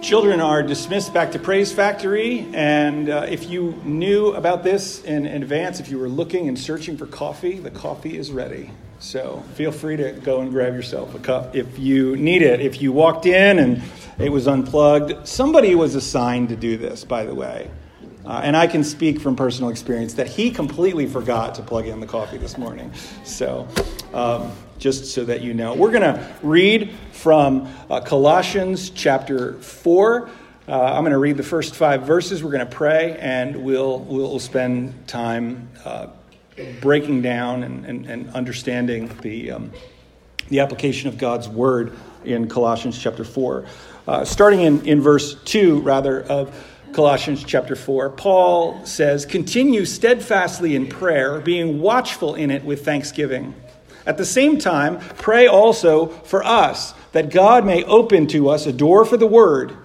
Children are dismissed back to Praise Factory, and uh, if you knew about this in, advance, if you were looking and searching for coffee, the coffee is ready. So feel free to go and grab yourself a cup if you need it. If you walked in and it was unplugged, somebody was assigned to do this, by the way. Uh, and I can speak from personal experience that he completely forgot to plug in the coffee this morning. So, um, just so that you know, we're going to read from uh, Colossians chapter 4. Uh, I'm going to read the first five verses. We're going to pray, and we'll, we'll spend time uh, breaking down and, and, and understanding the, um, the application of God's word in Colossians chapter 4. Uh, starting in, in verse 2, rather, of Colossians chapter 4, Paul says, Continue steadfastly in prayer, being watchful in it with thanksgiving. At the same time, pray also for us, that God may open to us a door for the word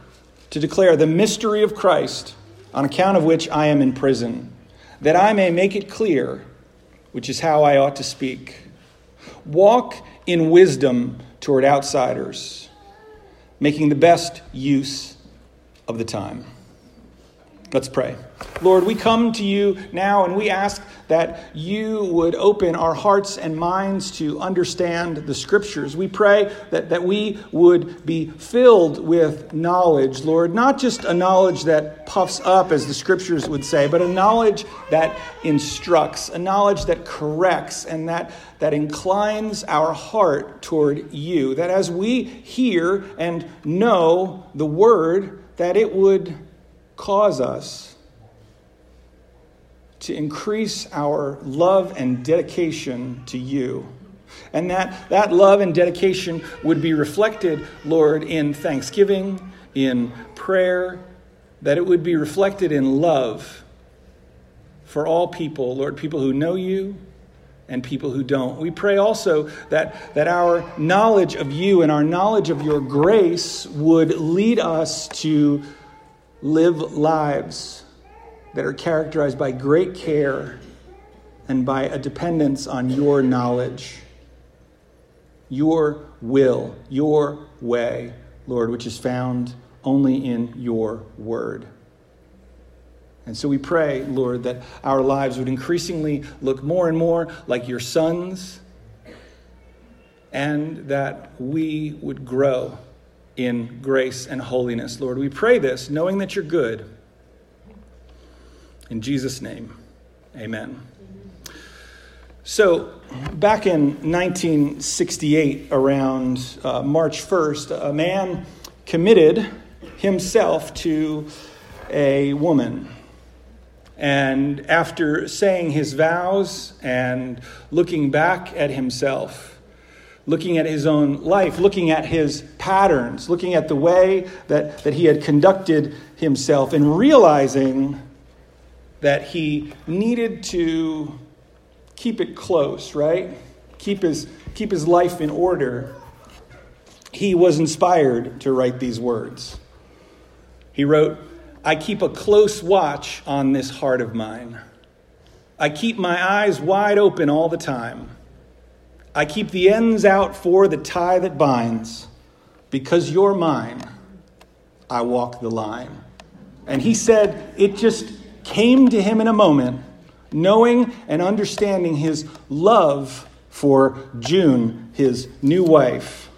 to declare the mystery of Christ, on account of which I am in prison, that I may make it clear, which is how I ought to speak. Walk in wisdom toward outsiders, making the best use of the time. Let's pray. Lord, we come to you now and we ask that you would open our hearts and minds to understand the scriptures. We pray that, that we would be filled with knowledge, Lord, not just a knowledge that puffs up, as the scriptures would say, but a knowledge that instructs, a knowledge that corrects, and that, that inclines our heart toward you. That as we hear and know the word, that it would cause us to increase our love and dedication to you. And that, that love and dedication would be reflected, Lord, in thanksgiving, in prayer, that it would be reflected in love for all people, Lord, people who know you and people who don't. We pray also that, that our knowledge of you and our knowledge of your grace would lead us to live lives that are characterized by great care and by a dependence on your knowledge, your will, your way, Lord, which is found only in your word. And so we pray, Lord, that our lives would increasingly look more and more like your sons, and that we would grow in grace and holiness. Lord, we pray this knowing that you're good. In Jesus' name, amen. So, back in 1968, around uh, March 1st, a man committed himself to a woman. And after saying his vows and looking back at himself, looking at his own life, looking at his patterns, looking at the way that, that he had conducted himself, and realizing that he needed to keep it close, right? Keep his, keep his life in order. He was inspired to write these words. He wrote, I keep a close watch on this heart of mine. I keep my eyes wide open all the time. I keep the ends out for the tie that binds. Because you're mine, I walk the line. And he said it just came to him in a moment, knowing and understanding his love for June, his new wife.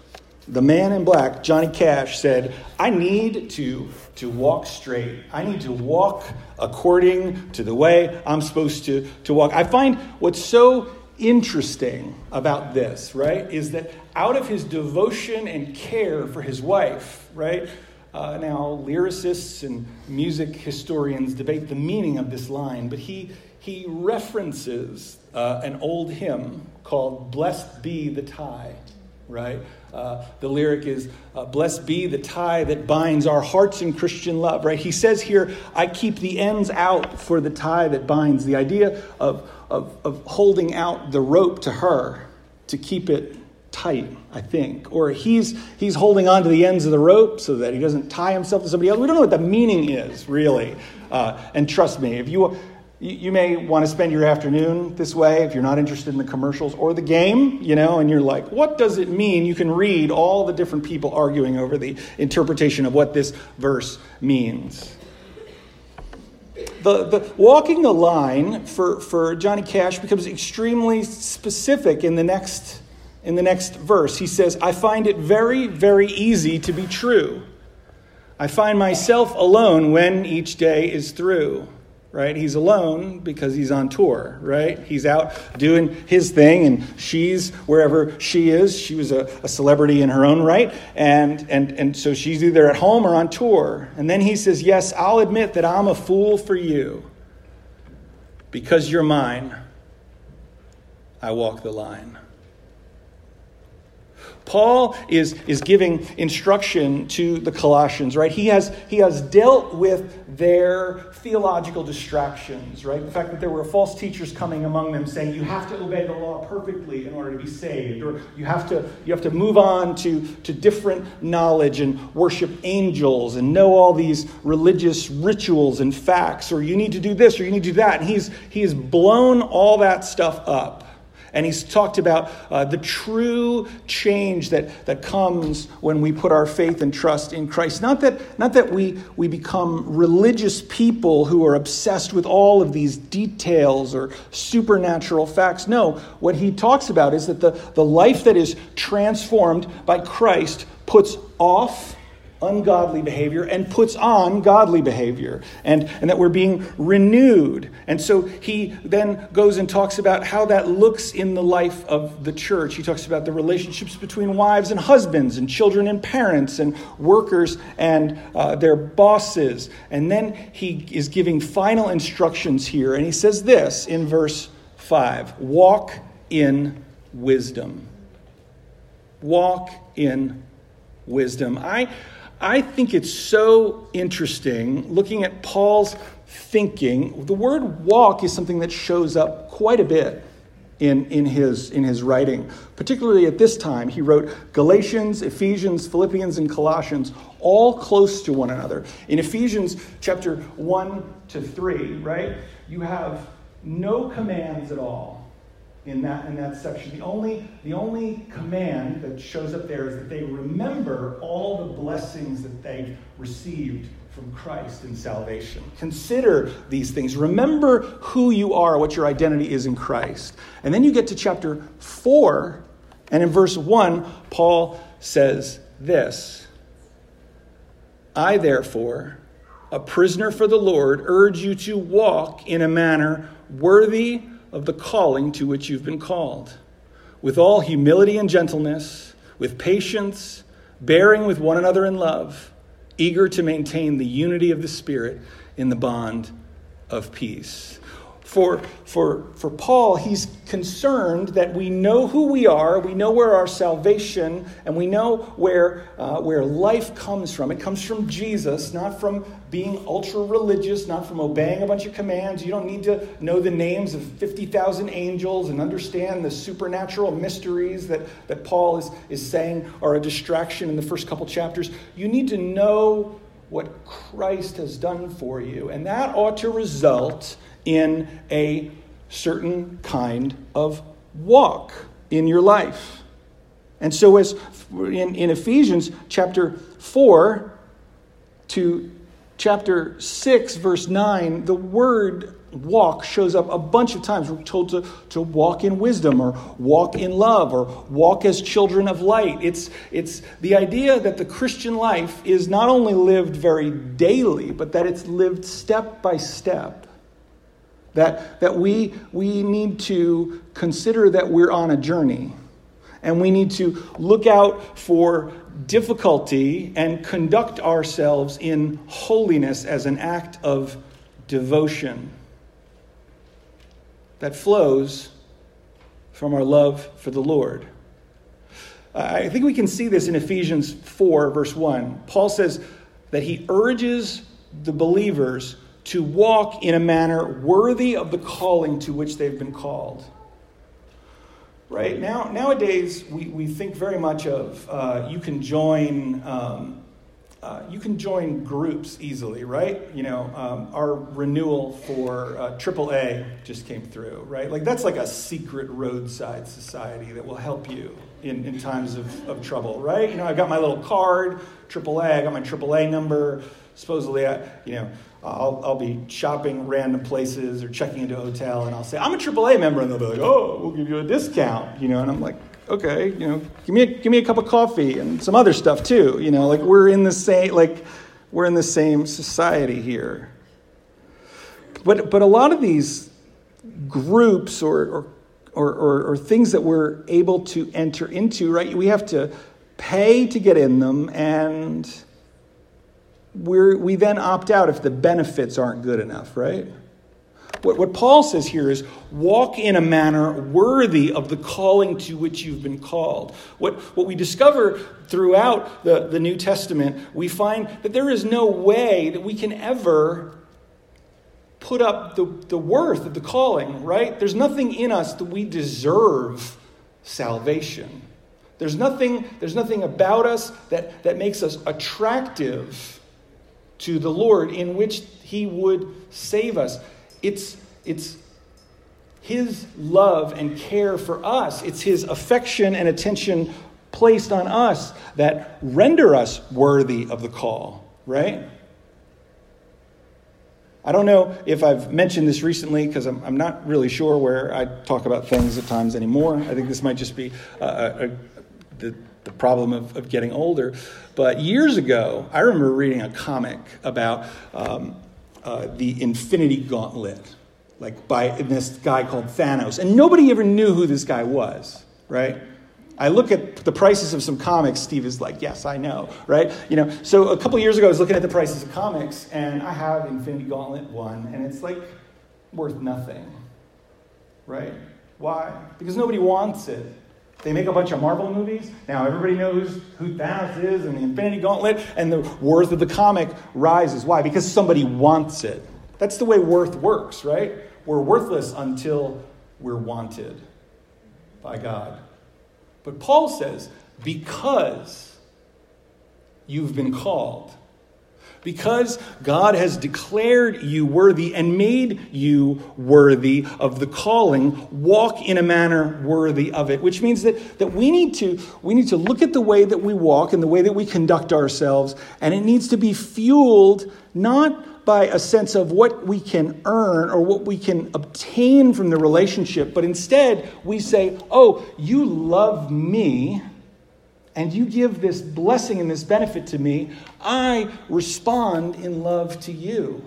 The man in black, Johnny Cash, said, I need to, to walk straight. I need to walk according to the way I'm supposed to, to walk. I find what's so interesting about this, right, is that out of his devotion and care for his wife, right, uh, now lyricists and music historians debate the meaning of this line, but he, he references uh, an old hymn called Blessed Be the Tie, right? Uh, the lyric is, uh, Blessed be the tie that binds our hearts in Christian love, right? He says here, I keep the ends out for the tie that binds. The idea of, of, of holding out the rope to her to keep it tight, I think. Or he's, he's holding on to the ends of the rope so that he doesn't tie himself to somebody else. We don't know what the meaning is, really. Uh, and trust me, if you, You, may want to spend your afternoon this way if you're not interested in the commercials or the game, you know, and you're like, what does it mean? You can read all the different people arguing over the interpretation of what this verse means. The, the walking the line for, for Johnny Cash becomes extremely specific in the next in the next verse. He says, I find it very, very easy to be true. I find myself alone when each day is through right? He's alone because he's on tour, right? He's out doing his thing, and she's wherever she is. She was a, a, celebrity in her own right, and, and, and so she's either at home or on tour. And then he says, Yes, I'll admit that I'm a fool for you. Because you're mine, I walk the line. Paul is, is giving instruction to the Colossians, right? He has, he has dealt with their theological distractions, right? The fact that there were false teachers coming among them saying you have to obey the law perfectly in order to be saved, or you have to, you have to move on to, to different knowledge and worship angels and know all these religious rituals and facts, or you need to do this or you need to do that. And he's, he has blown all that stuff up. And he's talked about uh, the true change that, that comes when we put our faith and trust in Christ. Not that, not that we, we become religious people who are obsessed with all of these details or supernatural facts. No, what he talks about is that the, the life that is transformed by Christ puts off ungodly behavior and puts on godly behavior, and, and that we're being renewed. And so he then goes and talks about how that looks in the life of the church. He talks about the relationships between wives and husbands, and children and parents, and workers and uh, their bosses. And then he is giving final instructions here, and he says this in verse 5 Walk in wisdom. Walk in wisdom. I I think it's so interesting looking at Paul's thinking. The word walk is something that shows up quite a bit in, in, his, in his writing. Particularly at this time, he wrote Galatians, Ephesians, Philippians, and Colossians, all close to one another. In Ephesians chapter 1 to 3, right, you have no commands at all in that, in that section. The only, the only command that shows up there is that they remember all the blessings that they received from Christ in salvation. Consider these things. Remember who you are, what your identity is in Christ. And then you get to chapter 4, and in verse 1, Paul says this I, therefore, a prisoner for the Lord, urge you to walk in a manner worthy of the calling to which you've been called, with all humility and gentleness, with patience, bearing with one another in love, eager to maintain the unity of the Spirit in the bond of peace. For, for, for Paul, he's concerned that we know who we are, we know where our salvation, and we know where, uh, where life comes from. It comes from Jesus, not from being ultra religious, not from obeying a bunch of commands. You don't need to know the names of 50,000 angels and understand the supernatural mysteries that, that Paul is, is saying are a distraction in the first couple chapters. You need to know what Christ has done for you, and that ought to result in a certain kind of walk in your life. And so, as in, in Ephesians chapter 4 to chapter 6, verse 9, the word walk shows up a bunch of times. We're told to, to walk in wisdom or walk in love or walk as children of light. It's, it's the idea that the Christian life is not only lived very daily, but that it's lived step by step. That, that we, we need to consider that we're on a journey. And we need to look out for difficulty and conduct ourselves in holiness as an act of devotion that flows from our love for the Lord. I think we can see this in Ephesians 4, verse 1. Paul says that he urges the believers to walk in a manner worthy of the calling to which they've been called. Right? Now, nowadays, we, we think very much of uh, you can join um, uh, you can join groups easily, right? You know, um, our renewal for uh, AAA just came through, right? Like that's like a secret roadside society that will help you in, in times of, of trouble, right? You know, I got my little card, AAA, I got my AAA number. Supposedly, I, you know, I'll, I'll be shopping random places or checking into a hotel, and I'll say, I'm a AAA member, and they'll be like, oh, we'll give you a discount, you know, and I'm like, okay, you know, give me a, give me a cup of coffee and some other stuff too. You know, like we're in the same like we're in the same society here. But but a lot of these groups or or or, or, or things that we're able to enter into, right? We have to pay to get in them, and we we then opt out if the benefits aren't good enough, right? What, what Paul says here is walk in a manner worthy of the calling to which you've been called. What, what we discover throughout the, the New Testament, we find that there is no way that we can ever put up the, the worth of the calling, right? There's nothing in us that we deserve salvation. There's nothing, there's nothing about us that, that makes us attractive to the Lord in which He would save us. It's, it's his love and care for us, it's his affection and attention placed on us that render us worthy of the call, right? I don't know if I've mentioned this recently because I'm, I'm, not really sure where I talk about things at times anymore. I think this might just be uh, a, a, the, the problem of, of getting older. But years ago, I remember reading a comic about um, uh, the Infinity Gauntlet, like by this guy called Thanos. And nobody ever knew who this guy was, right? I look at the prices of some comics. Steve is like, yes, I know, right? You know. So a couple years ago, I was looking at the prices of comics, and I have Infinity Gauntlet one, and it's like worth nothing, right? Why? Because nobody wants it. They make a bunch of Marvel movies. Now everybody knows who Thanos is and the Infinity Gauntlet, and the worth of the comic rises. Why? Because somebody wants it. That's the way worth works, right? We're worthless until we're wanted by God. But Paul says, because you've been called, because God has declared you worthy and made you worthy of the calling, walk in a manner worthy of it. Which means that, that we, need to, we need to look at the way that we walk and the way that we conduct ourselves, and it needs to be fueled not by a sense of what we can earn or what we can obtain from the relationship, but instead we say, Oh, you love me and you give this blessing and this benefit to me, I respond in love to you.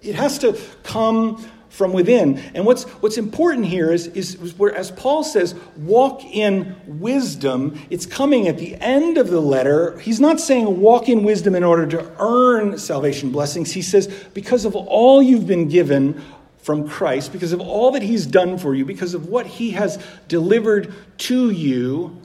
It has to come from within. And what's, what's important here is, is, where, as Paul says, walk in wisdom, it's coming at the end of the letter. He's not saying walk in wisdom in order to earn salvation blessings. He says, because of all you've been given from Christ, because of all that he's done for you, because of what he has delivered to you,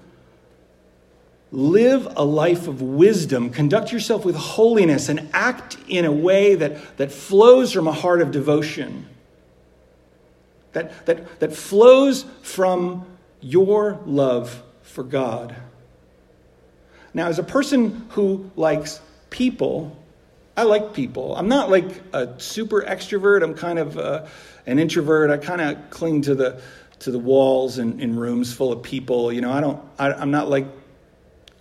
live a life of wisdom, conduct yourself with holiness, and act in a way that, that flows from a heart of devotion, that, that, that flows from your love for God. Now, as a person who likes people, I like people. I'm not like a super extrovert. I'm kind of uh, an introvert. I kind of cling to the to the walls in, in rooms full of people. You know, I don't. I, I'm not like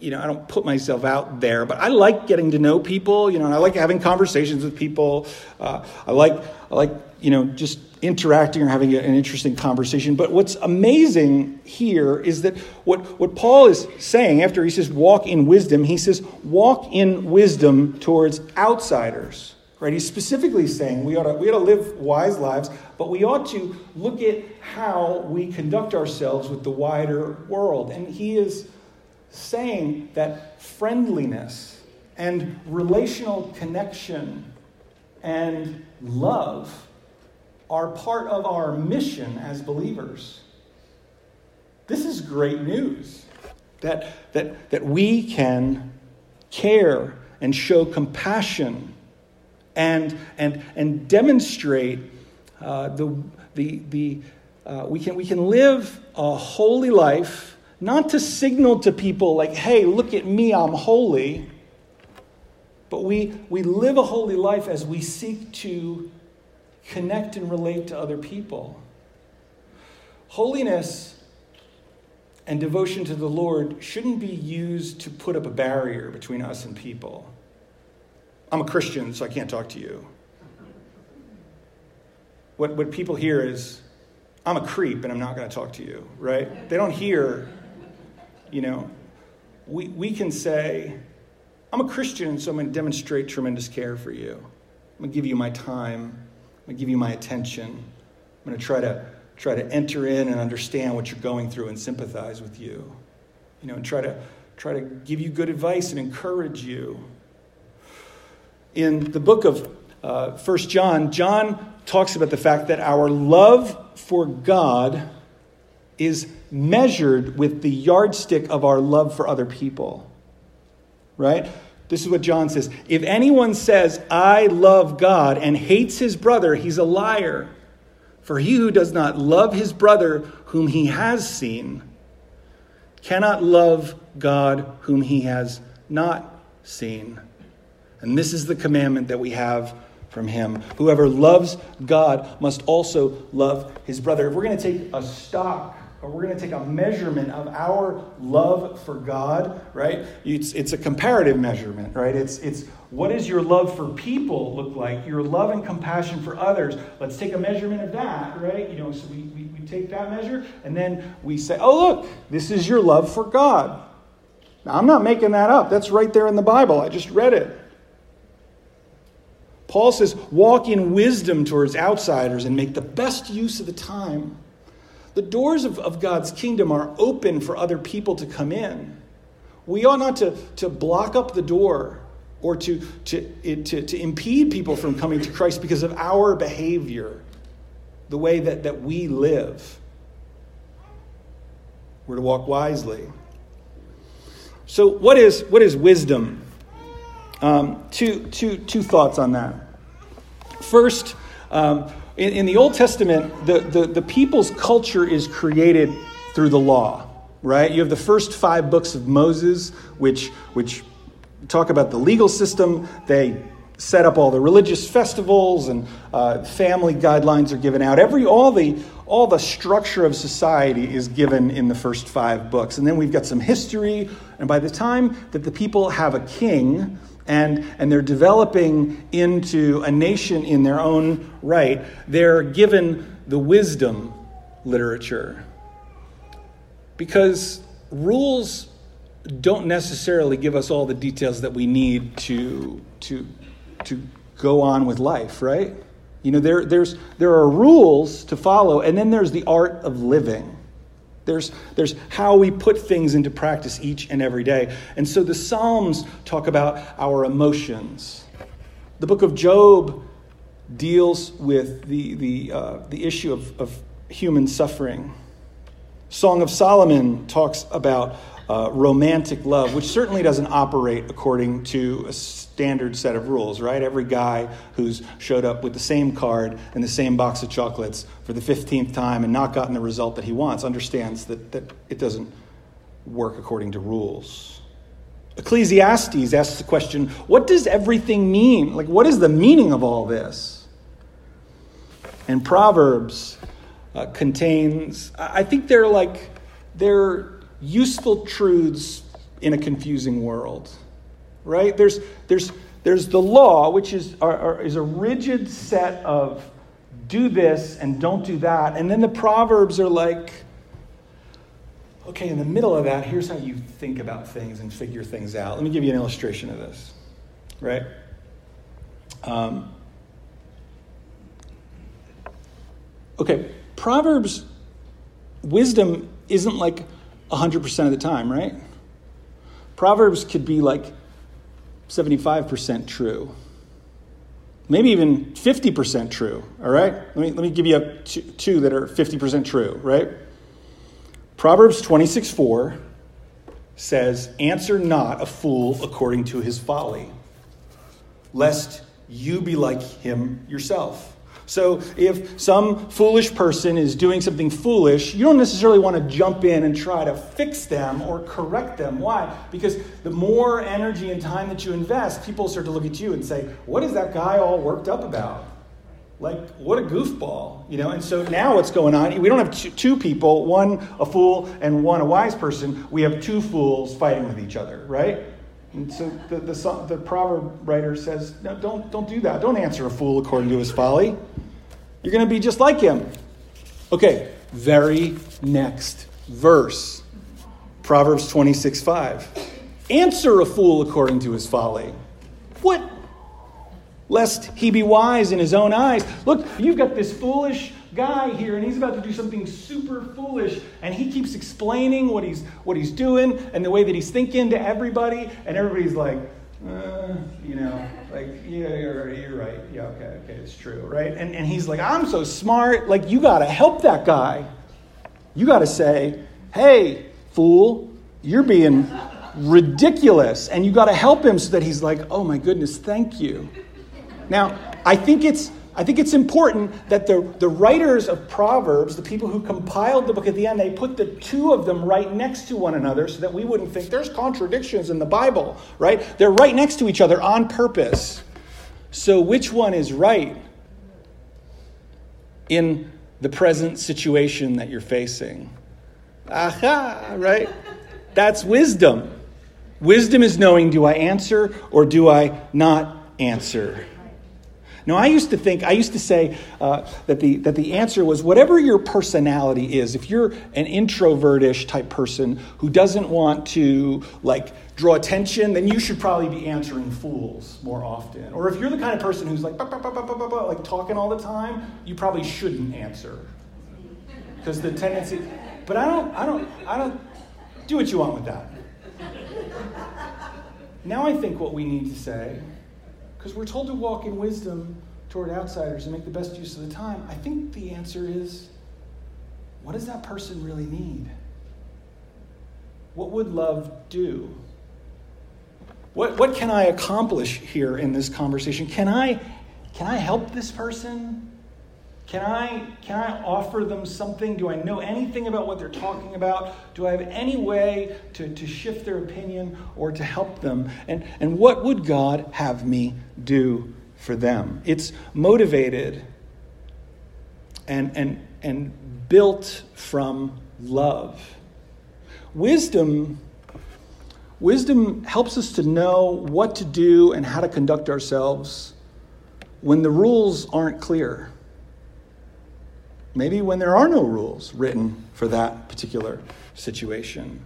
you know, I don't put myself out there, but I like getting to know people, you know, and I like having conversations with people. Uh, I like, I like, you know, just interacting or having an interesting conversation. But what's amazing here is that what, what Paul is saying after he says walk in wisdom, he says walk in wisdom towards outsiders. Right? He's specifically saying we ought, to, we ought to live wise lives, but we ought to look at how we conduct ourselves with the wider world. And he is saying that friendliness and relational connection and love are part of our mission as believers. This is great news that, that, that we can care and show compassion and, and, and demonstrate uh, the, the, the, uh, we, can, we can live a holy life not to signal to people, like, hey, look at me, I'm holy, but we, we live a holy life as we seek to connect and relate to other people. Holiness and devotion to the Lord shouldn't be used to put up a barrier between us and people. I'm a Christian, so I can't talk to you. What, what people hear is, I'm a creep and I'm not going to talk to you, right? They don't hear, you know, we, we can say, I'm a Christian, so I'm going to demonstrate tremendous care for you. I'm going to give you my time. I'm going to give you my attention. I'm going to try to try to enter in and understand what you're going through and sympathize with you. You know, and try to try to give you good advice and encourage you. In the book of uh, 1 John, John talks about the fact that our love for God is measured with the yardstick of our love for other people right? This is what John says. If anyone says, I love God, and hates his brother, he's a liar. For he who does not love his brother whom he has seen cannot love God whom he has not seen. And this is the commandment that we have from him. Whoever loves God must also love his brother. If we're going to take a stock we're going to take a measurement of our love for God, right? It's, it's a comparative measurement, right? It's, it's what does your love for people look like? Your love and compassion for others. Let's take a measurement of that, right? You know, so we, we, we take that measure and then we say, oh, look, this is your love for God. Now, I'm not making that up. That's right there in the Bible. I just read it. Paul says, walk in wisdom towards outsiders and make the best use of the time. The doors of, of God's kingdom are open for other people to come in. We ought not to, to block up the door or to, to, to, to impede people from coming to Christ because of our behavior, the way that, that we live. We're to walk wisely. So, what is, what is wisdom? Um, two, two, two thoughts on that. First, um, in, in the Old Testament, the, the, the people's culture is created through the law, right? You have the first five books of Moses, which, which talk about the legal system. They set up all the religious festivals and uh, family guidelines are given out. Every all the all the structure of society is given in the first five books, and then we've got some history. And by the time that the people have a king, and, and they're developing into a nation in their own right, they're given the wisdom literature. Because rules don't necessarily give us all the details that we need to, to, to go on with life, right? You know, there, there's, there are rules to follow, and then there's the art of living. There's, there's how we put things into practice each and every day. And so the Psalms talk about our emotions. The book of Job deals with the, the, uh, the issue of, of human suffering. Song of Solomon talks about uh, romantic love, which certainly doesn't operate according to a standard set of rules, right? Every guy who's showed up with the same card and the same box of chocolates for the 15th time and not gotten the result that he wants understands that, that it doesn't work according to rules. Ecclesiastes asks the question what does everything mean? Like, what is the meaning of all this? And Proverbs uh, contains, I think they're like, they're useful truths in a confusing world, right? There's, there's, there's the law, which is, are, are, is a rigid set of do this and don't do that. And then the Proverbs are like, okay, in the middle of that, here's how you think about things and figure things out. Let me give you an illustration of this, right? Um, okay, Proverbs, wisdom isn't like 100% of the time, right? Proverbs could be like 75% true. Maybe even 50% true, all right? Let me, let me give you two, two that are 50% true, right? Proverbs 26 4 says, Answer not a fool according to his folly, lest you be like him yourself. So if some foolish person is doing something foolish, you don't necessarily want to jump in and try to fix them or correct them. Why? Because the more energy and time that you invest, people start to look at you and say, What is that guy all worked up about? Like, what a goofball, you know? And so now what's going on? We don't have two people, one a fool and one a wise person. We have two fools fighting with each other, right? And so the, the, the proverb writer says, no, don't, don't do that. Don't answer a fool according to his folly. You're going to be just like him. Okay, very next verse Proverbs 26 5. Answer a fool according to his folly. What? Lest he be wise in his own eyes. Look, you've got this foolish guy here and he's about to do something super foolish and he keeps explaining what he's what he's doing and the way that he's thinking to everybody and everybody's like uh, you know like yeah you're, you're right. Yeah okay okay it's true right? And, and he's like i'm so smart. Like you got to help that guy. You got to say hey fool you're being ridiculous and you got to help him so that he's like oh my goodness thank you. Now i think it's I think it's important that the, the writers of Proverbs, the people who compiled the book at the end, they put the two of them right next to one another so that we wouldn't think there's contradictions in the Bible, right? They're right next to each other on purpose. So, which one is right in the present situation that you're facing? Aha, right? That's wisdom. Wisdom is knowing do I answer or do I not answer? Now, I used to think, I used to say uh, that, the, that the answer was whatever your personality is, if you're an introvertish type person who doesn't want to, like, draw attention, then you should probably be answering fools more often. Or if you're the kind of person who's like, bah, bah, bah, like talking all the time, you probably shouldn't answer. Because the tendency, but I don't, I don't, I don't, do what you want with that. Now I think what we need to say because we're told to walk in wisdom toward outsiders and make the best use of the time. I think the answer is what does that person really need? What would love do? What, what can I accomplish here in this conversation? Can I, can I help this person? Can I, can I offer them something? Do I know anything about what they're talking about? Do I have any way to, to shift their opinion or to help them? And, and what would God have me do for them? It's motivated and, and, and built from love. Wisdom, wisdom helps us to know what to do and how to conduct ourselves when the rules aren't clear Maybe when there are no rules written for that particular situation.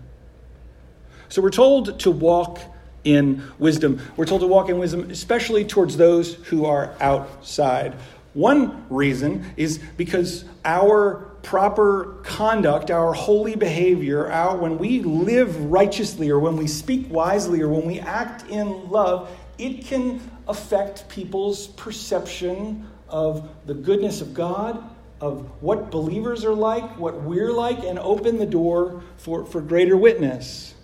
So we're told to walk in wisdom. We're told to walk in wisdom, especially towards those who are outside. One reason is because our proper conduct, our holy behavior, our when we live righteously or when we speak wisely or when we act in love, it can affect people's perception of the goodness of God of what believers are like, what we're like, and open the door for, for greater witness.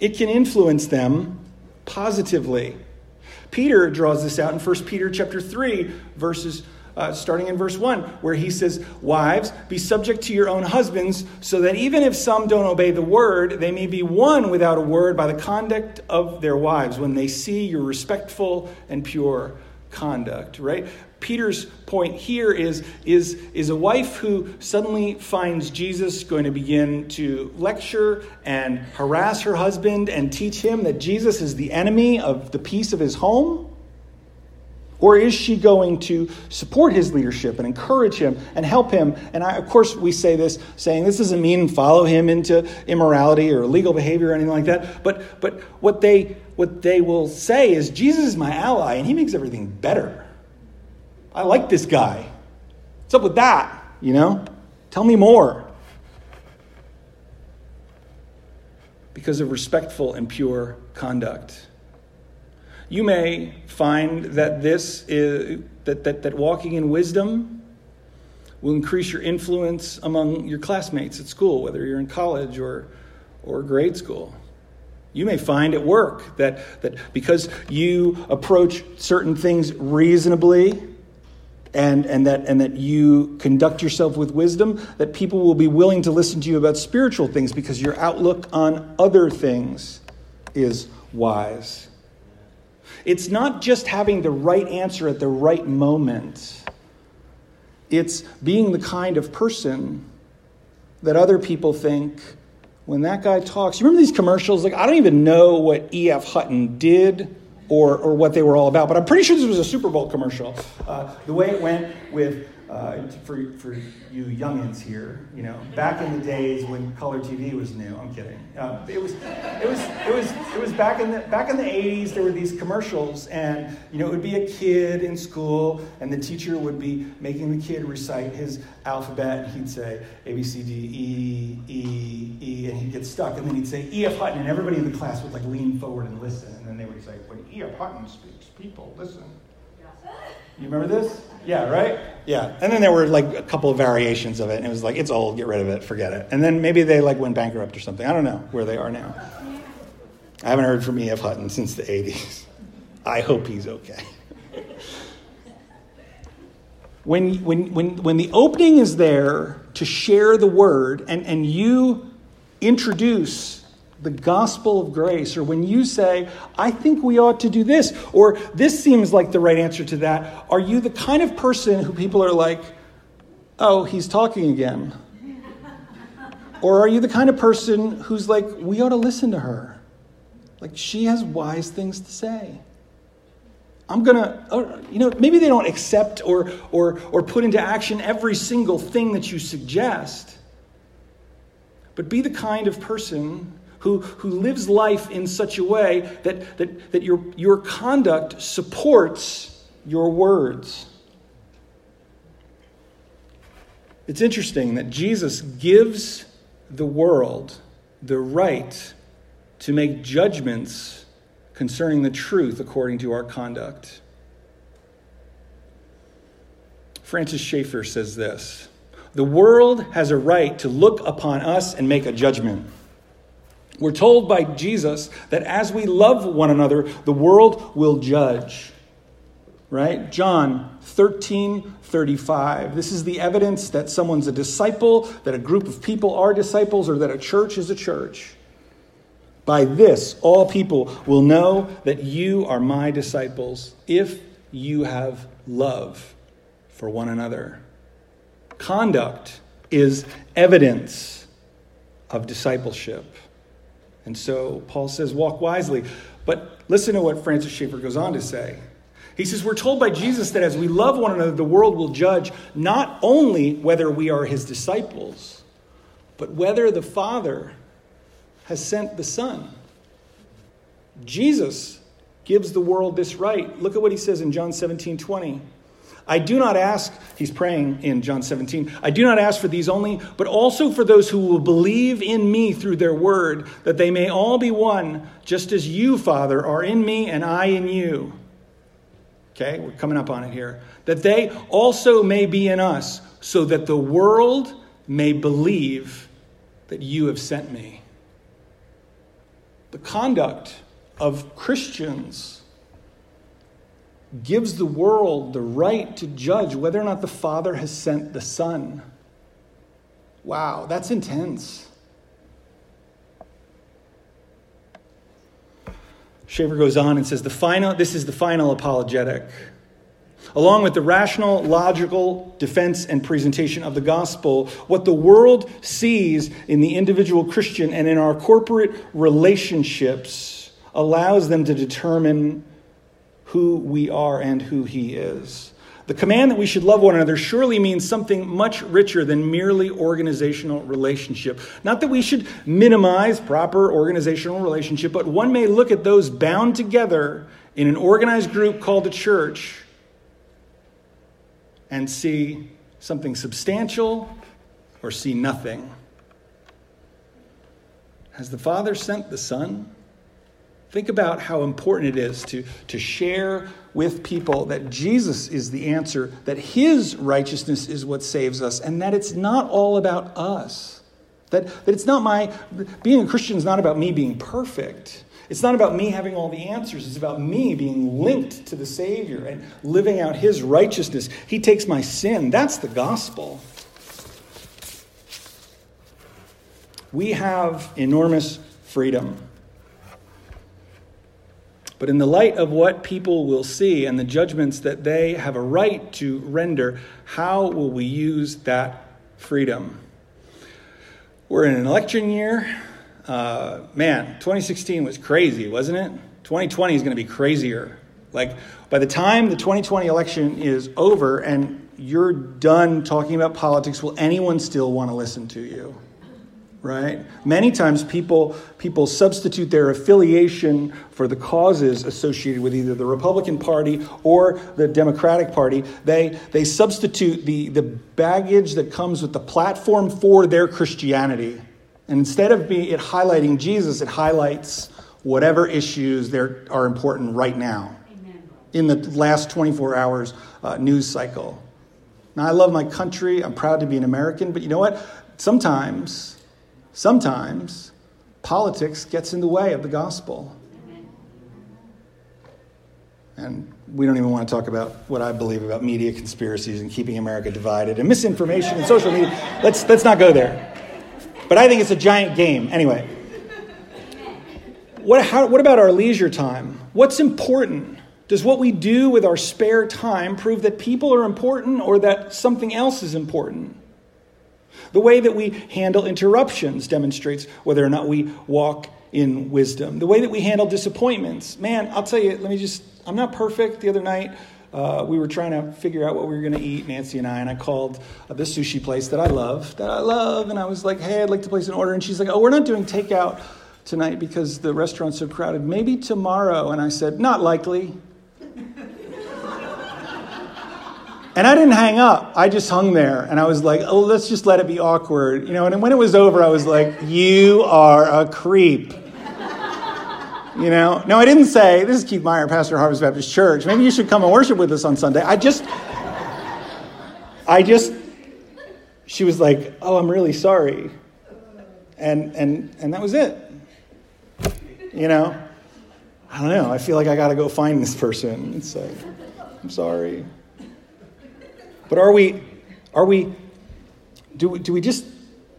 It can influence them positively. Peter draws this out in 1 Peter chapter 3, verses uh, starting in verse 1, where he says, Wives, be subject to your own husbands, so that even if some don't obey the word, they may be won without a word by the conduct of their wives when they see your respectful and pure conduct, right? Peter's point here is, is, is a wife who suddenly finds Jesus going to begin to lecture and harass her husband and teach him that Jesus is the enemy of the peace of his home? Or is she going to support his leadership and encourage him and help him? And I, of course, we say this saying this doesn't mean follow him into immorality or illegal behavior or anything like that. But, but what, they, what they will say is Jesus is my ally and he makes everything better. I like this guy. What's up with that? You know? Tell me more. Because of respectful and pure conduct. You may find that this is that, that, that walking in wisdom will increase your influence among your classmates at school, whether you're in college or, or grade school. You may find at work that, that because you approach certain things reasonably and, and, that, and that you conduct yourself with wisdom, that people will be willing to listen to you about spiritual things because your outlook on other things is wise. It's not just having the right answer at the right moment, it's being the kind of person that other people think when that guy talks. You remember these commercials? Like, I don't even know what E.F. Hutton did or, or what they were all about, but I'm pretty sure this was a Super Bowl commercial. Uh, the way it went with uh, for, for you youngins here, you know, back in the days when color TV was new. I'm kidding. Uh, it was, it was, it was, it was back in the back in the 80s. There were these commercials, and you know, it would be a kid in school, and the teacher would be making the kid recite his alphabet. He'd say A B C D E E E, and he'd get stuck, and then he'd say E F Hutton, and everybody in the class would like lean forward and listen, and then they would say, "When E F Hutton speaks, people listen." You remember this? Yeah, right? Yeah. And then there were like a couple of variations of it, and it was like, it's old, get rid of it, forget it. And then maybe they like went bankrupt or something. I don't know where they are now. I haven't heard from E.F. Hutton since the 80s. I hope he's okay. when, when, when, when the opening is there to share the word and, and you introduce the gospel of grace, or when you say, I think we ought to do this, or this seems like the right answer to that, are you the kind of person who people are like, oh, he's talking again? or are you the kind of person who's like, we ought to listen to her? Like, she has wise things to say. I'm going to, uh, you know, maybe they don't accept or, or, or put into action every single thing that you suggest, but be the kind of person who, who lives life in such a way that, that, that your, your conduct supports your words. It's interesting that Jesus gives the world the right to make judgments concerning the truth according to our conduct. Francis Schaeffer says this The world has a right to look upon us and make a judgment. We're told by Jesus that as we love one another, the world will judge. Right? John 13, 35. This is the evidence that someone's a disciple, that a group of people are disciples, or that a church is a church. By this, all people will know that you are my disciples if you have love for one another. Conduct is evidence of discipleship. And so Paul says, walk wisely. But listen to what Francis Schaeffer goes on to say. He says, We're told by Jesus that as we love one another, the world will judge not only whether we are his disciples, but whether the Father has sent the Son. Jesus gives the world this right. Look at what he says in John 17 20. I do not ask, he's praying in John 17, I do not ask for these only, but also for those who will believe in me through their word, that they may all be one, just as you, Father, are in me and I in you. Okay, we're coming up on it here. That they also may be in us, so that the world may believe that you have sent me. The conduct of Christians gives the world the right to judge whether or not the Father has sent the Son. Wow, that's intense. Schaeffer goes on and says the final this is the final apologetic. Along with the rational, logical defense and presentation of the gospel, what the world sees in the individual Christian and in our corporate relationships allows them to determine who we are and who He is. The command that we should love one another surely means something much richer than merely organizational relationship. Not that we should minimize proper organizational relationship, but one may look at those bound together in an organized group called a church and see something substantial or see nothing. Has the Father sent the Son? Think about how important it is to, to share with people that Jesus is the answer, that his righteousness is what saves us, and that it's not all about us. That, that it's not my, being a Christian is not about me being perfect. It's not about me having all the answers. It's about me being linked to the Savior and living out His righteousness. He takes my sin. That's the gospel. We have enormous freedom. But in the light of what people will see and the judgments that they have a right to render, how will we use that freedom? We're in an election year. Uh, man, 2016 was crazy, wasn't it? 2020 is going to be crazier. Like, by the time the 2020 election is over and you're done talking about politics, will anyone still want to listen to you? Right? Many times people, people substitute their affiliation for the causes associated with either the Republican Party or the Democratic Party. They, they substitute the, the baggage that comes with the platform for their Christianity. And instead of it highlighting Jesus, it highlights whatever issues there are important right now Amen. in the last 24 hours uh, news cycle. Now, I love my country. I'm proud to be an American, but you know what? Sometimes Sometimes politics gets in the way of the gospel. And we don't even want to talk about what I believe about media conspiracies and keeping America divided and misinformation and social media. Let's, let's not go there. But I think it's a giant game. Anyway, what, how, what about our leisure time? What's important? Does what we do with our spare time prove that people are important or that something else is important? The way that we handle interruptions demonstrates whether or not we walk in wisdom. The way that we handle disappointments. Man, I'll tell you, let me just, I'm not perfect. The other night, uh, we were trying to figure out what we were going to eat, Nancy and I, and I called uh, this sushi place that I love, that I love, and I was like, hey, I'd like to place an order. And she's like, oh, we're not doing takeout tonight because the restaurant's so crowded. Maybe tomorrow. And I said, not likely. And I didn't hang up. I just hung there. And I was like, oh, let's just let it be awkward. You know, and when it was over, I was like, you are a creep. You know? No, I didn't say, this is Keith Meyer, pastor of Harvest Baptist Church. Maybe you should come and worship with us on Sunday. I just, I just, she was like, oh, I'm really sorry. And, and, and that was it. You know? I don't know. I feel like I got to go find this person and say, I'm sorry. But are we, are we, do do we just,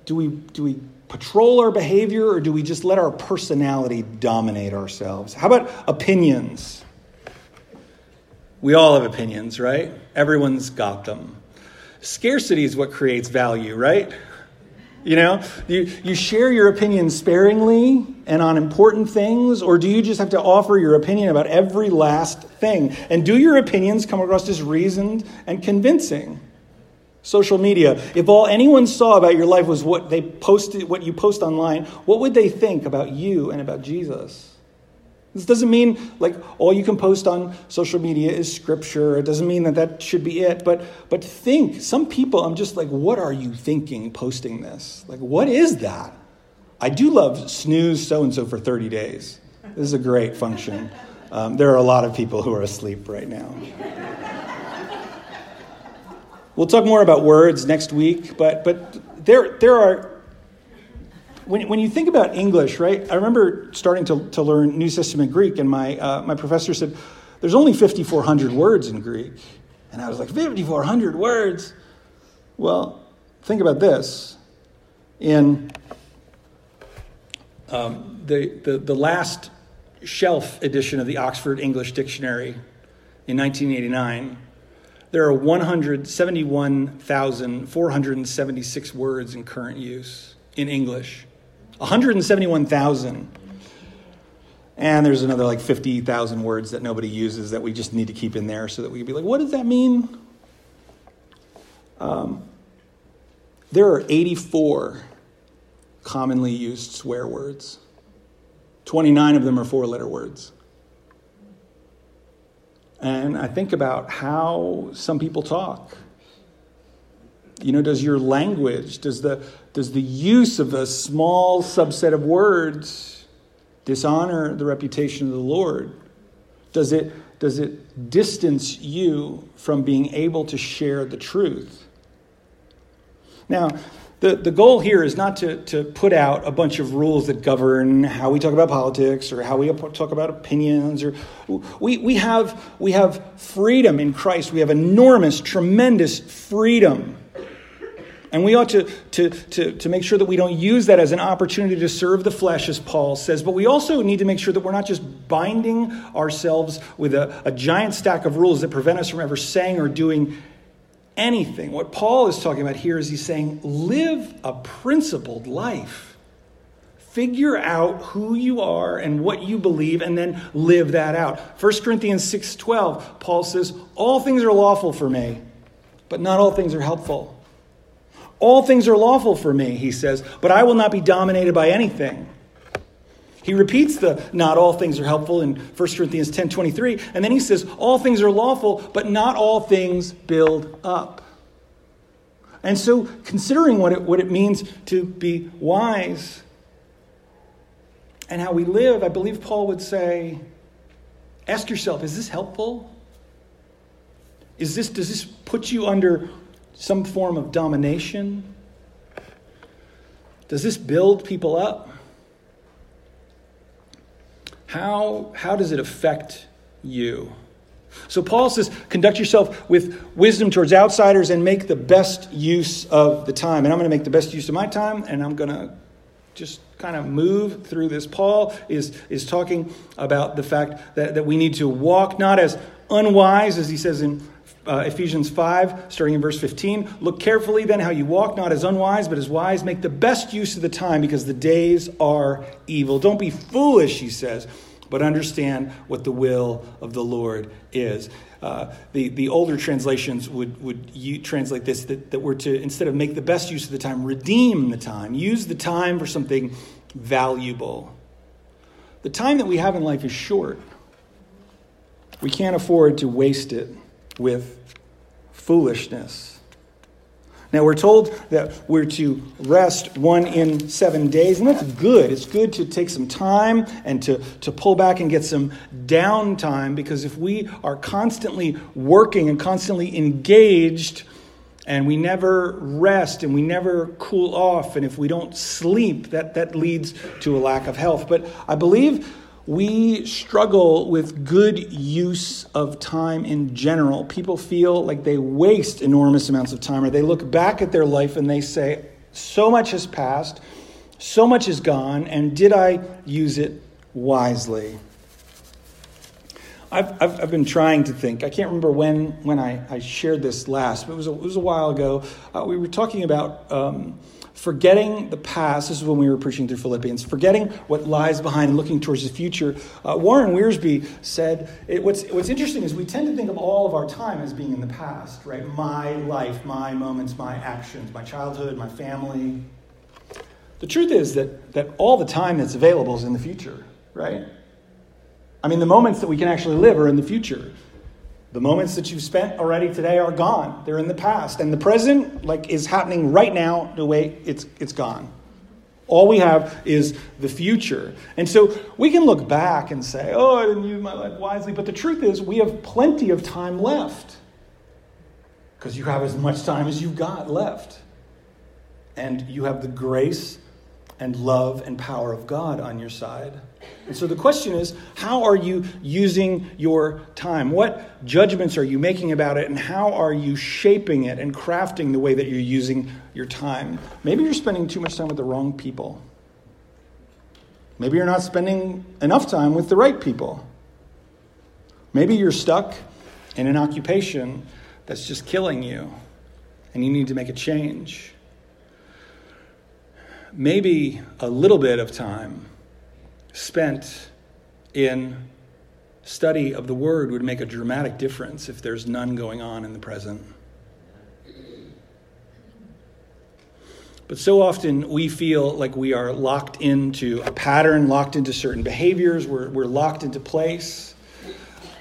do we, do we patrol our behavior or do we just let our personality dominate ourselves? How about opinions? We all have opinions, right? Everyone's got them. Scarcity is what creates value, right? You know, you, you share your opinion sparingly and on important things, or do you just have to offer your opinion about every last thing? And do your opinions come across as reasoned and convincing? Social media, if all anyone saw about your life was what they posted, what you post online, what would they think about you and about Jesus? This doesn't mean like all you can post on social media is scripture. It doesn't mean that that should be it. But but think. Some people, I'm just like, what are you thinking posting this? Like, what is that? I do love snooze so and so for 30 days. This is a great function. Um, there are a lot of people who are asleep right now. We'll talk more about words next week, but but there there are when, when you think about English, right? I remember starting to, to learn New Testament Greek, and my, uh, my professor said, There's only 5,400 words in Greek. And I was like, 5,400 words? Well, think about this. In um, the, the, the last shelf edition of the Oxford English Dictionary in 1989, there are 171,476 words in current use in English. 171,000. And there's another like 50,000 words that nobody uses that we just need to keep in there so that we can be like, what does that mean? Um, there are 84 commonly used swear words, 29 of them are four letter words. And I think about how some people talk. You know, does your language, does the, does the use of a small subset of words dishonor the reputation of the Lord? Does it, does it distance you from being able to share the truth? Now, The, the goal here is not to, to put out a bunch of rules that govern how we talk about politics or how we talk about opinions. Or, we, we, have, we have freedom in Christ. We have enormous, tremendous freedom. And we ought to, to, to, to make sure that we don't use that as an opportunity to serve the flesh, as Paul says. But we also need to make sure that we're not just binding ourselves with a, a giant stack of rules that prevent us from ever saying or doing anything. What Paul is talking about here is he's saying, live a principled life. Figure out who you are and what you believe and then live that out. 1 Corinthians 6:12, Paul says, "All things are lawful for me, but not all things are helpful." All things are lawful for me, he says, but I will not be dominated by anything. He repeats the not all things are helpful in 1 Corinthians 10 23, and then he says, All things are lawful, but not all things build up. And so, considering what it, what it means to be wise and how we live, I believe Paul would say, Ask yourself, is this helpful? Is this, does this put you under some form of domination? Does this build people up? How, how does it affect you? So Paul says, conduct yourself with wisdom towards outsiders and make the best use of the time. And I'm going to make the best use of my time, and I'm going to just kind of move through this. Paul is, is talking about the fact that, that we need to walk not as unwise, as he says in uh, Ephesians 5, starting in verse 15. Look carefully then how you walk, not as unwise, but as wise. Make the best use of the time because the days are evil. Don't be foolish, he says but understand what the will of the Lord is. Uh, the, the older translations would, would you, translate this that, that we're to, instead of make the best use of the time, redeem the time. Use the time for something valuable. The time that we have in life is short. We can't afford to waste it with foolishness. Now, we're told that we're to rest one in seven days, and that's good. It's good to take some time and to, to pull back and get some downtime because if we are constantly working and constantly engaged, and we never rest and we never cool off, and if we don't sleep, that, that leads to a lack of health. But I believe we struggle with good use of time in general. People feel like they waste enormous amounts of time, or they look back at their life and they say, So much has passed, so much is gone, and did I use it wisely? I've, I've, I've, been trying to think. I can't remember when, when I, I shared this last, but it was a, it was a while ago. Uh, we were talking about. Um, forgetting the past. This is when we were preaching through Philippians. Forgetting what lies behind and looking towards the future. Uh, Warren Wiersbe said, it, what's, what's interesting is we tend to think of all of our time as being in the past, right? My life, my moments, my actions, my childhood, my family. The truth is that, that all the time that's available is in the future, right? I mean, the moments that we can actually live are in the future. The moments that you've spent already today are gone. They're in the past. And the present, like, is happening right now the way it's, it's gone. All we have is the future. And so we can look back and say, oh, I didn't use my life wisely. But the truth is, we have plenty of time left because you have as much time as you've got left. And you have the grace and love and power of God on your side. And so the question is how are you using your time? What judgments are you making about it, and how are you shaping it and crafting the way that you're using your time? Maybe you're spending too much time with the wrong people. Maybe you're not spending enough time with the right people. Maybe you're stuck in an occupation that's just killing you, and you need to make a change. Maybe a little bit of time spent in study of the word would make a dramatic difference if there's none going on in the present. But so often we feel like we are locked into a pattern, locked into certain behaviors, we're, we're locked into place.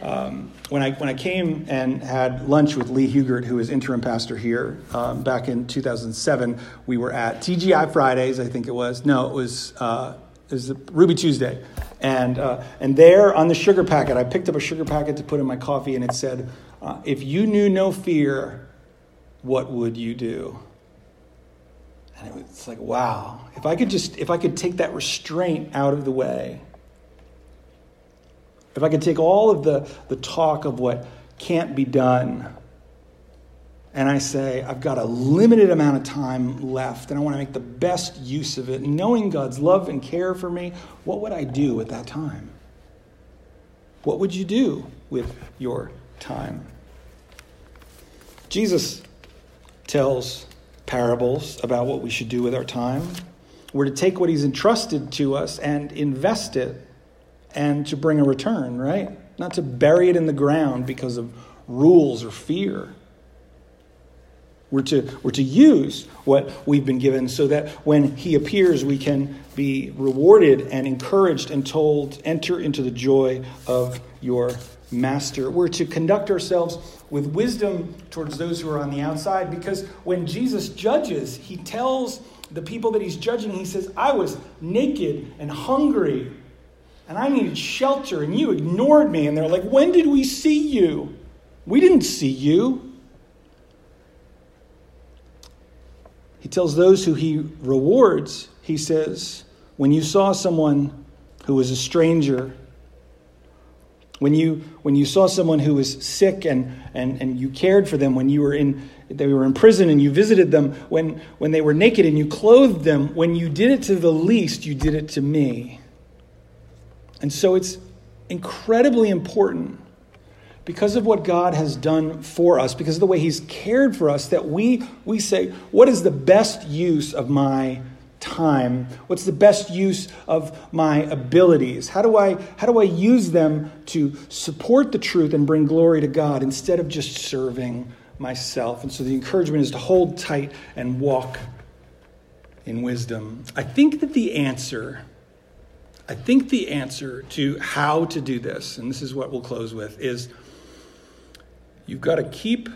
Um, when, I, when I came and had lunch with Lee Hugert, who is interim pastor here, um, back in 2007, we were at TGI Fridays, I think it was. No, it was uh, is Ruby Tuesday. And, uh, and there on the sugar packet, I picked up a sugar packet to put in my coffee, and it said, uh, If you knew no fear, what would you do? And And it's like, wow, if I could just, if I could take that restraint out of the way, if I could take all of the, the talk of what can't be done, and I say, I've got a limited amount of time left, and I want to make the best use of it, knowing God's love and care for me, what would I do at that time? What would you do with your time? Jesus tells parables about what we should do with our time. We're to take what he's entrusted to us and invest it and to bring a return, right? Not to bury it in the ground because of rules or fear. We're to, we're to use what we've been given so that when he appears, we can be rewarded and encouraged and told, enter into the joy of your master. We're to conduct ourselves with wisdom towards those who are on the outside because when Jesus judges, he tells the people that he's judging, he says, I was naked and hungry and I needed shelter and you ignored me. And they're like, When did we see you? We didn't see you. He tells those who he rewards, he says, When you saw someone who was a stranger, when you, when you saw someone who was sick and, and, and you cared for them, when you were in, they were in prison and you visited them, when, when they were naked and you clothed them, when you did it to the least, you did it to me. And so it's incredibly important because of what God has done for us, because of the way He's cared for us, that we, we say, What is the best use of my time? What's the best use of my abilities? How do I how do I use them to support the truth and bring glory to God instead of just serving myself? And so the encouragement is to hold tight and walk in wisdom. I think that the answer I think the answer to how to do this, and this is what we'll close with, is you've got to keep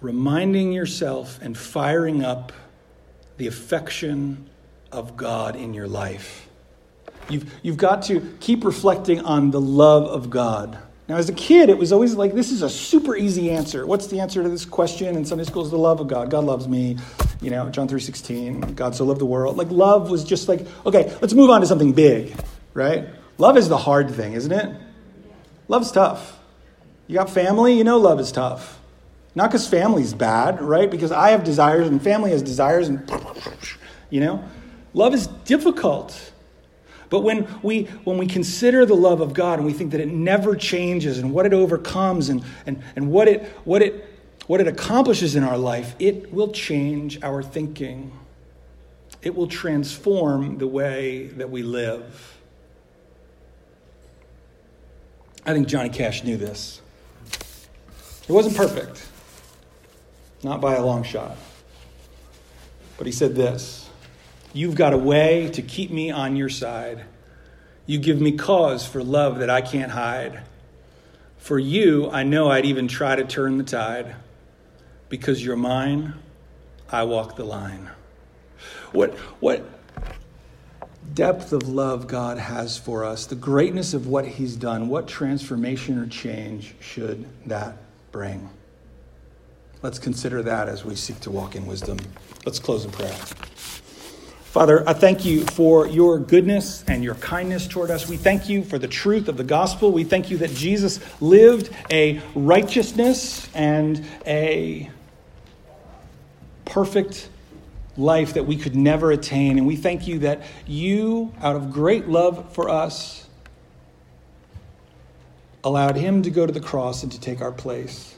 reminding yourself and firing up the affection of God in your life. You've, you've got to keep reflecting on the love of God. Now, as a kid, it was always like, this is a super easy answer. What's the answer to this question in Sunday school? Is the love of God. God loves me. You know, John 3.16, God so loved the world. Like, love was just like, okay, let's move on to something big, right? Love is the hard thing, isn't it? Love's tough. You got family, you know love is tough. Not because family's bad, right? Because I have desires and family has desires, and you know, love is difficult. But when we when we consider the love of God and we think that it never changes and what it overcomes and and, and what it what it what it accomplishes in our life, it will change our thinking. It will transform the way that we live. I think Johnny Cash knew this. It wasn't perfect. Not by a long shot. But he said this You've got a way to keep me on your side. You give me cause for love that I can't hide. For you, I know I'd even try to turn the tide. Because you're mine, I walk the line. What, what depth of love God has for us, the greatness of what He's done, what transformation or change should that bring? Let's consider that as we seek to walk in wisdom. Let's close in prayer. Father, I thank you for your goodness and your kindness toward us. We thank you for the truth of the gospel. We thank you that Jesus lived a righteousness and a perfect life that we could never attain. And we thank you that you, out of great love for us, allowed him to go to the cross and to take our place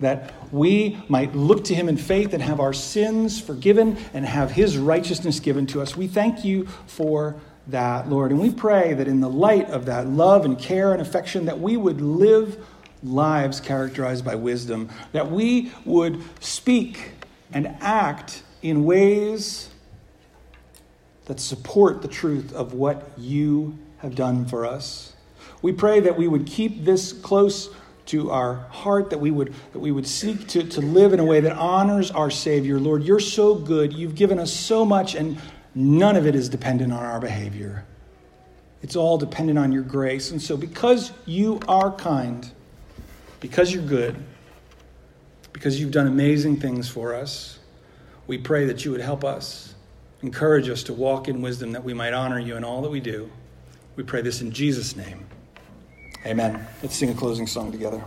that we might look to him in faith and have our sins forgiven and have his righteousness given to us. We thank you for that, Lord. And we pray that in the light of that love and care and affection that we would live lives characterized by wisdom, that we would speak and act in ways that support the truth of what you have done for us. We pray that we would keep this close to our heart, that we would, that we would seek to, to live in a way that honors our Savior. Lord, you're so good. You've given us so much, and none of it is dependent on our behavior. It's all dependent on your grace. And so, because you are kind, because you're good, because you've done amazing things for us, We pray that you would help us, encourage us to walk in wisdom that we might honor you in all that we do. We pray this in Jesus' name. Amen. Let's sing a closing song together.